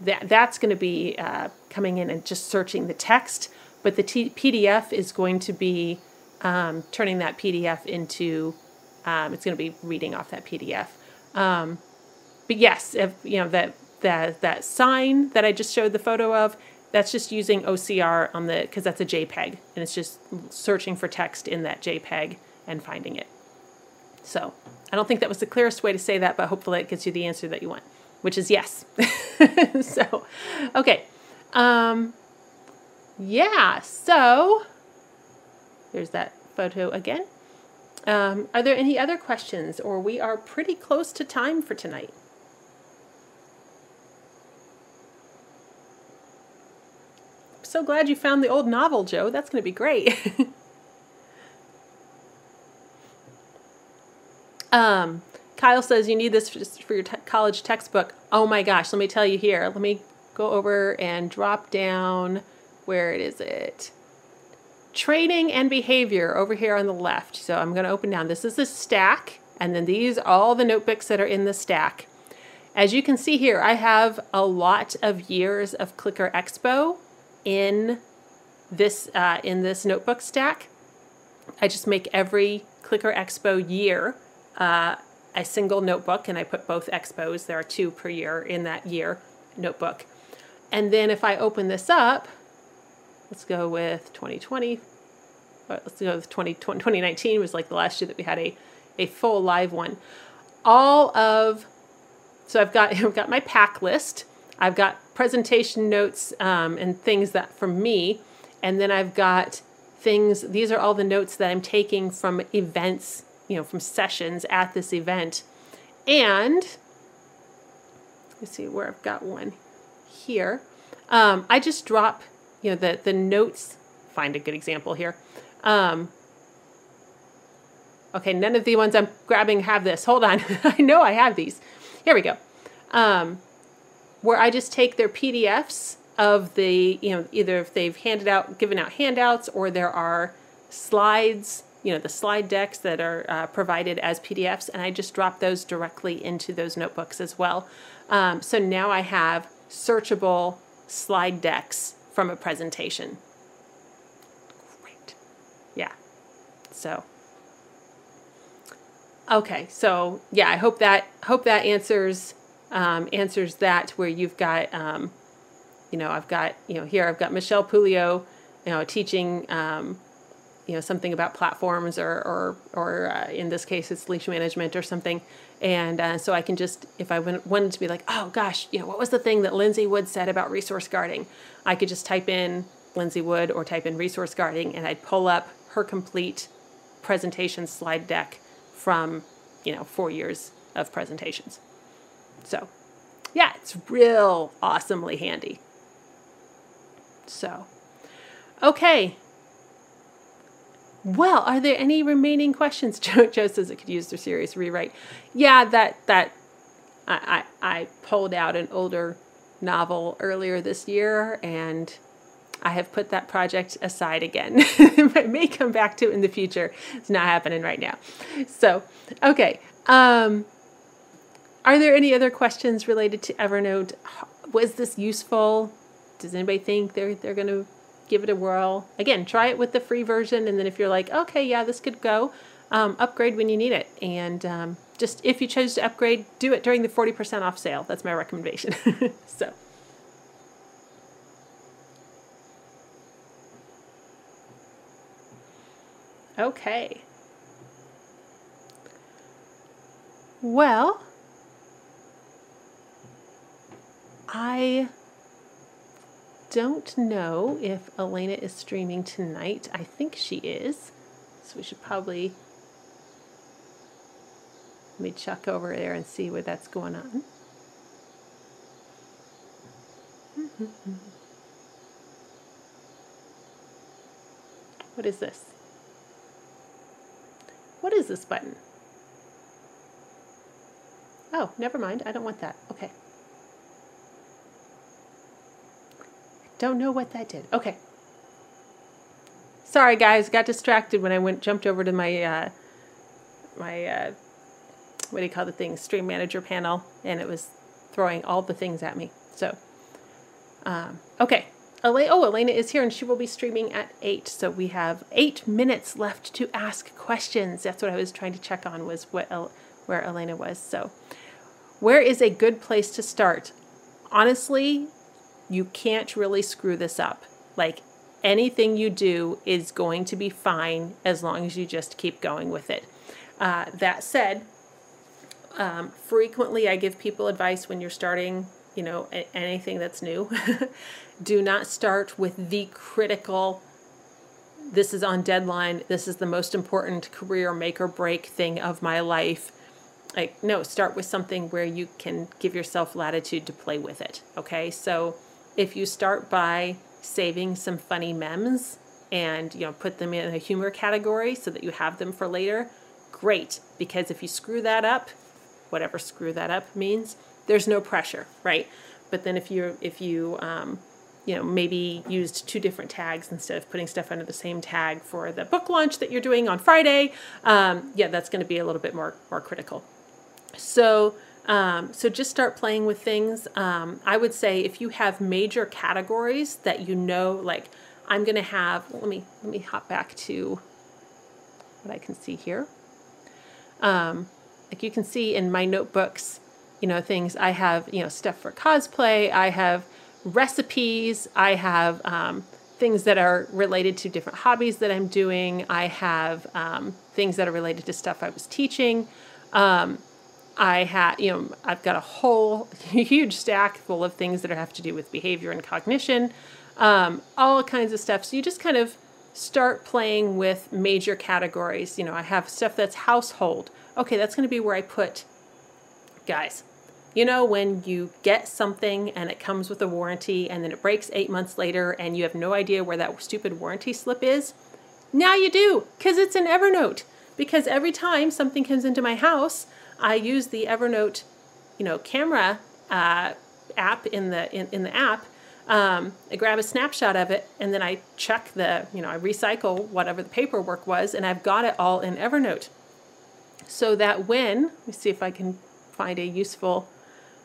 that that's going to be uh, coming in and just searching the text, but the PDF is going to be um, turning that PDF into um, it's going to be reading off that PDF. Um, but yes, if you know that that that sign that I just showed the photo of that's just using OCR on the, because that's a JPEG, and it's just searching for text in that JPEG and finding it. So I don't think that was the clearest way to say that, but hopefully it gets you the answer that you want, which is yes. <laughs> so, okay. Um, yeah, so there's that photo again. Um, are there any other questions, or we are pretty close to time for tonight? So glad you found the old novel, Joe. That's going to be great. <laughs> um, Kyle says you need this for your te college textbook. Oh my gosh, let me tell you here. Let me go over and drop down. Where is it? Training and behavior over here on the left. So I'm going to open down. This is the stack, and then these are all the notebooks that are in the stack. As you can see here, I have a lot of years of Clicker Expo in this uh, in this notebook stack. I just make every Clicker Expo year uh, a single notebook, and I put both expos. There are two per year in that year notebook. And then if I open this up, let's go with 2020. Let's go with 20, 2019 was like the last year that we had a, a full live one. All of, so I've got, <laughs> I've got my pack list. I've got presentation notes um, and things that from me. And then I've got things, these are all the notes that I'm taking from events, you know, from sessions at this event. And let's see where I've got one here. Um, I just drop, you know, the, the notes, find a good example here. Um, okay, none of the ones I'm grabbing have this. Hold on. <laughs> I know I have these. Here we go. Um, where I just take their PDFs of the, you know, either if they've handed out, given out handouts, or there are slides, you know, the slide decks that are uh, provided as PDFs, and I just drop those directly into those notebooks as well. Um, so now I have searchable slide decks from a presentation. Great. Yeah. So. Okay, so yeah, I hope that hope that answers um, answers that where you've got um, you know I've got you know here I've got Michele Pouliot you know teaching um, you know something about platforms or or or uh, in this case it's leash management or something and uh, so I can just if I wanted to be like oh gosh you know what was the thing that Lindsay Wood said about resource guarding I could just type in Lindsay Wood or type in resource guarding and I'd pull up her complete presentation slide deck from, you know, four years of presentations. So, yeah, it's real awesomely handy. So, okay. Well, are there any remaining questions? <laughs> Joe, Joe says it could use their serious rewrite. Yeah, that that I, I I pulled out an older novel earlier this year and I have put that project aside again. <laughs> I may come back to it in the future. It's not happening right now. So, okay. Um, are there any other questions related to Evernote? Was this useful? Does anybody think they're they're going to give it a whirl? Again, try it with the free version, and then if you're like, okay, yeah, this could go, um, upgrade when you need it. And um, just if you chose to upgrade, do it during the 40% off sale. That's my recommendation. <laughs> so. Okay. Well, I don't know if Elena is streaming tonight. I think she is. So we should probably let me check over there and see what that's going on. <laughs> what is this? What is this button? Oh, never mind. I don't want that. Okay. Don't know what that did. Okay. Sorry, guys. Got distracted when I went jumped over to my uh, my uh, what do you call the thing? Stream Manager panel, and it was throwing all the things at me. So, um, okay. Oh, Elena is here and she will be streaming at 8. So we have 8 minutes left to ask questions. That's what I was trying to check on was what El, where Elena was. So where is a good place to start? Honestly, you can't really screw this up. Like anything you do is going to be fine as long as you just keep going with it. Uh, that said, um, frequently I give people advice when you're starting you know, anything that's new. <laughs> Do not start with the critical, this is on deadline, this is the most important career make or break thing of my life. Like, no, start with something where you can give yourself latitude to play with it. Okay, so if you start by saving some funny memes and you know put them in a humor category so that you have them for later, great. Because if you screw that up, whatever screw that up means, there's no pressure, right? But then if you if you um, you know maybe used two different tags instead of putting stuff under the same tag for the book launch that you're doing on Friday, um, yeah, that's going to be a little bit more more critical. So. Um, so just start playing with things. Um, I would say if you have major categories that you know, like I'm going to have. Let me let me hop back to what I can see here. Um, like you can see in my notebooks, you know, things. I have, you know, stuff for cosplay. I have recipes. I have um, things that are related to different hobbies that I'm doing. I have um, things that are related to stuff I was teaching. Um, I have, you know, I've got a whole <laughs> huge stack full of things that have to do with behavior and cognition, um, all kinds of stuff. So you just kind of start playing with major categories. You know, I have stuff that's household. Okay, that's going to be where I put guys you know, when you get something and it comes with a warranty and then it breaks eight months later and you have no idea where that stupid warranty slip is? Now you do, because it's in Evernote. Because every time something comes into my house, I use the Evernote, you know, camera uh, app in the in, in the app. Um, I grab a snapshot of it and then I check the, you know, I recycle whatever the paperwork was and I've got it all in Evernote. So that when, let me see if I can find a useful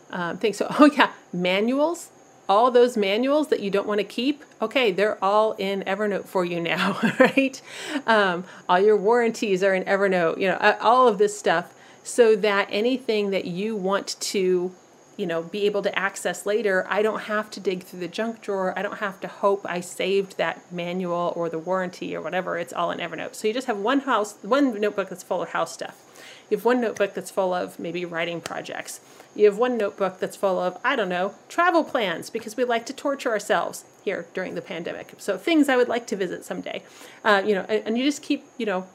um, thing. So, <laughs> oh yeah, manuals. all those manuals that you don't want to keep, okay, they're all in Evernote for you now, <laughs> right? Um, all your warranties are in Evernote, you know, all of this stuff, so that anything that you want to, you know, be able to access later, I don't have to dig through the junk drawer. I don't have to hope I saved that manual or the warranty or whatever. It's all in Evernote. So you just have one house, one notebook that's full of house stuff. You have one notebook that's full of maybe writing projects. You have one notebook that's full of, I don't know, travel plans because we like to torture ourselves here during the pandemic. So things I would like to visit someday. Uh, you know, and, and, you just keep, you know,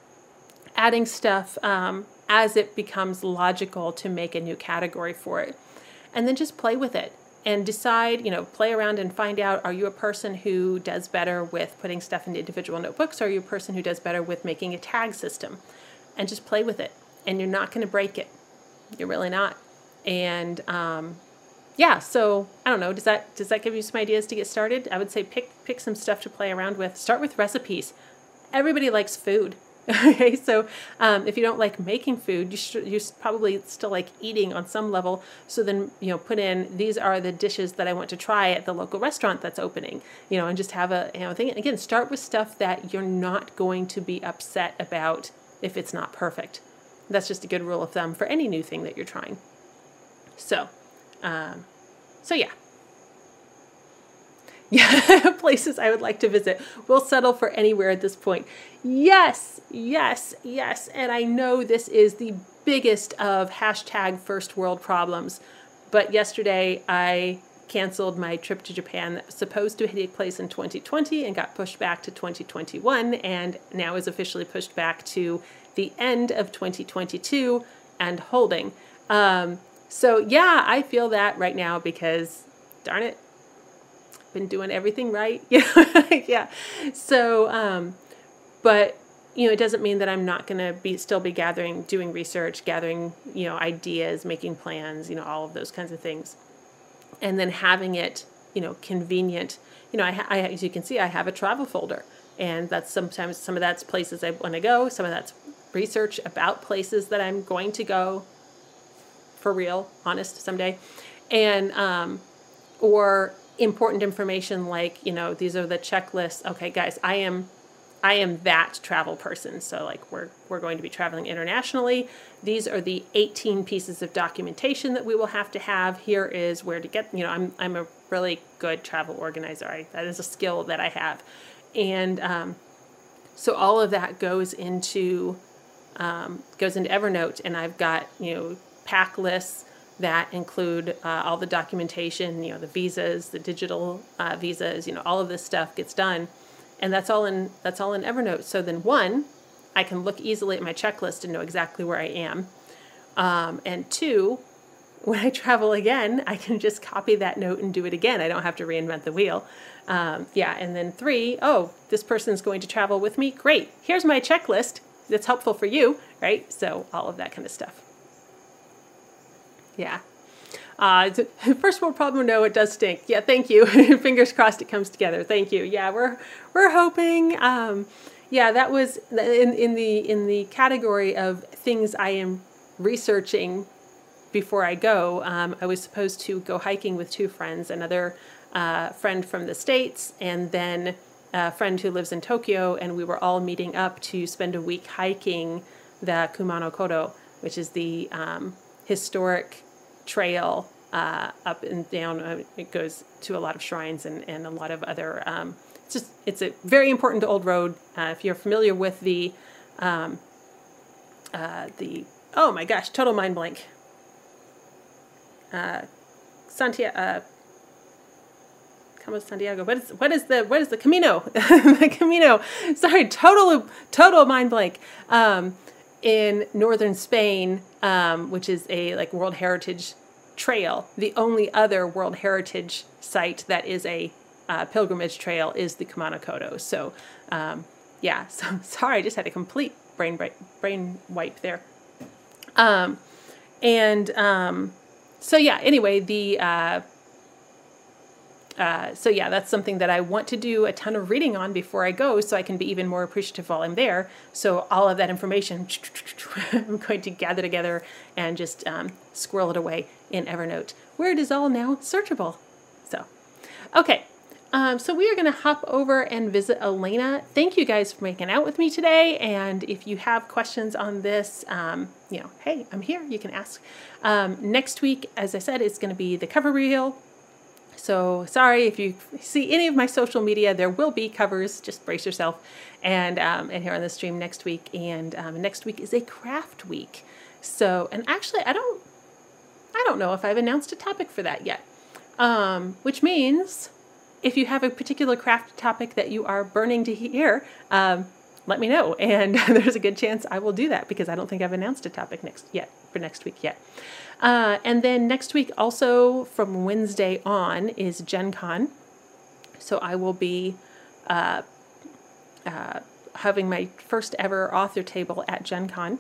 adding stuff um, as it becomes logical to make a new category for it. And then just play with it and decide, you know, play around and find out are you a person who does better with putting stuff into individual notebooks or are you a person who does better with making a tag system? And just play with it. And you're not going to break it. You're really not and um, yeah so i don't know does that does that give you some ideas to get started i would say pick pick some stuff to play around with start with recipes everybody likes food <laughs> okay so um, if you don't like making food you should you probably still like eating on some level. So then you know put in these are the dishes that i want to try at the local restaurant that's opening you know and just have a you know thing again start with stuff that you're not going to be upset about if it's not perfect. That's just a good rule of thumb for any new thing that you're trying. So, um, so yeah. Yeah, <laughs> places I would like to visit. We'll settle for anywhere at this point. Yes, yes, yes. And I know this is the biggest of hashtag first world problems. But yesterday I canceled my trip to Japan that was supposed to take place in 2020 and got pushed back to 2021 and now is officially pushed back to the end of 2022 and holding. Um, so yeah, I feel that right now because darn it, been doing everything right. <laughs> Yeah, yeah. So, um, but you know, it doesn't mean that I'm not going to be still be gathering, doing research, gathering, you know, ideas, making plans, you know, all of those kinds of things, and then having it, you know, convenient. You know, I, I as you can see, I have a travel folder, and that's sometimes some of that's places I want to go, some of that's research about places that I'm going to go, for real, honest someday, and um, or important information like you know these are the checklists. Okay, guys, I am I am that travel person. So like we're we're going to be traveling internationally. These are the 18 pieces of documentation that we will have to have. Here is where to get, you know, I'm I'm a really good travel organizer. I, that is a skill that I have. And um, so all of that goes into um, goes into Evernote and I've got, you know, pack lists that include uh, all the documentation, you know, the visas, the digital uh, visas, you know, all of this stuff gets done, and that's all in that's all in Evernote. So then, one, I can look easily at my checklist and know exactly where I am, um, and two, when I travel again, I can just copy that note and do it again. I don't have to reinvent the wheel. Um, yeah, and then three, oh, this person's going to travel with me. Great. Here's my checklist. That's helpful for you, right? So all of that kind of stuff. Yeah. Uh, <laughs> first world problem. No, it does stink. Yeah, thank you. <laughs> Fingers crossed it comes together. Thank you. Yeah, we're we're hoping. Um, yeah, that was in in the in the category of things I am researching before I go. Um, I was supposed to go hiking with two friends, another uh, friend from the states, and then a friend who lives in Tokyo, and we were all meeting up to spend a week hiking the Kumano Kodo, which is the um, historic trail uh, up and down. Uh, it goes to a lot of shrines and, and a lot of other. Um, it's just it's a very important old road. Uh, if you're familiar with the um, uh, the oh my gosh, total mind blank. Uh, Santiago. Uh, Santiago. What is what is the what is the Camino? <laughs> the Camino. Sorry, total total mind blank. Um, in northern Spain, um, which is a like World Heritage trail. The only other World Heritage site that is a uh, pilgrimage trail is the Kumano Kodo. So, um, yeah, <laughs> so sorry, I just had a complete brain brain wipe there. Um, and um, so yeah, anyway, the uh, uh, so yeah, that's something that I want to do a ton of reading on before I go, so I can be even more appreciative while I'm there. So all of that information, <laughs> I'm going to gather together and just um, squirrel it away in Evernote, where it is all now searchable. So, Okay, um, so we are going to hop over and visit Elena. Thank you guys for making out with me today. And if you have questions on this, um, you know, hey, I'm here. You can ask. Um, next week, as I said, it's going to be the cover reveal. So sorry if you see any of my social media, there will be covers. Just brace yourself. And um, and here on the stream next week. And um, next week is a craft week. So and actually, I don't I don't know if I've announced a topic for that yet. Um, which means if you have a particular craft topic that you are burning to hear, um, let me know. And <laughs> there's a good chance I will do that because I don't think I've announced a topic next yet for next week yet. Uh, and then next week, also from Wednesday on, is Gen Con. So I will be uh, uh, having my first ever author table at Gen Con.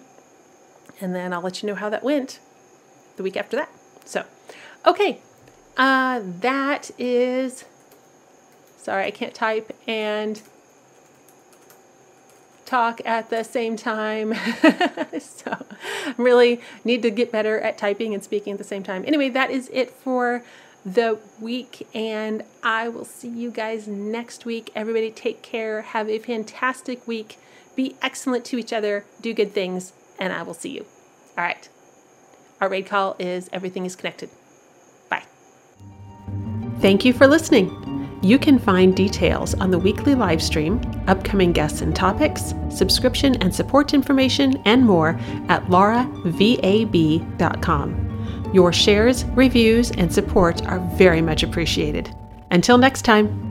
And then I'll let you know how that went the week after that. So, okay, uh, that is. Sorry, I can't type and talk at the same time. <laughs> so I really need to get better at typing and speaking at the same time. Anyway, that is it for the week, and I will see you guys next week. Everybody, take care. Have a fantastic week. Be excellent to each other. Do good things, and I will see you. All right. Our raid call is Everything is Connected. Bye. Thank you for listening. You can find details on the weekly live stream, upcoming guests and topics, subscription and support information, and more at lauravab.com. Your shares, reviews, and support are very much appreciated. Until next time.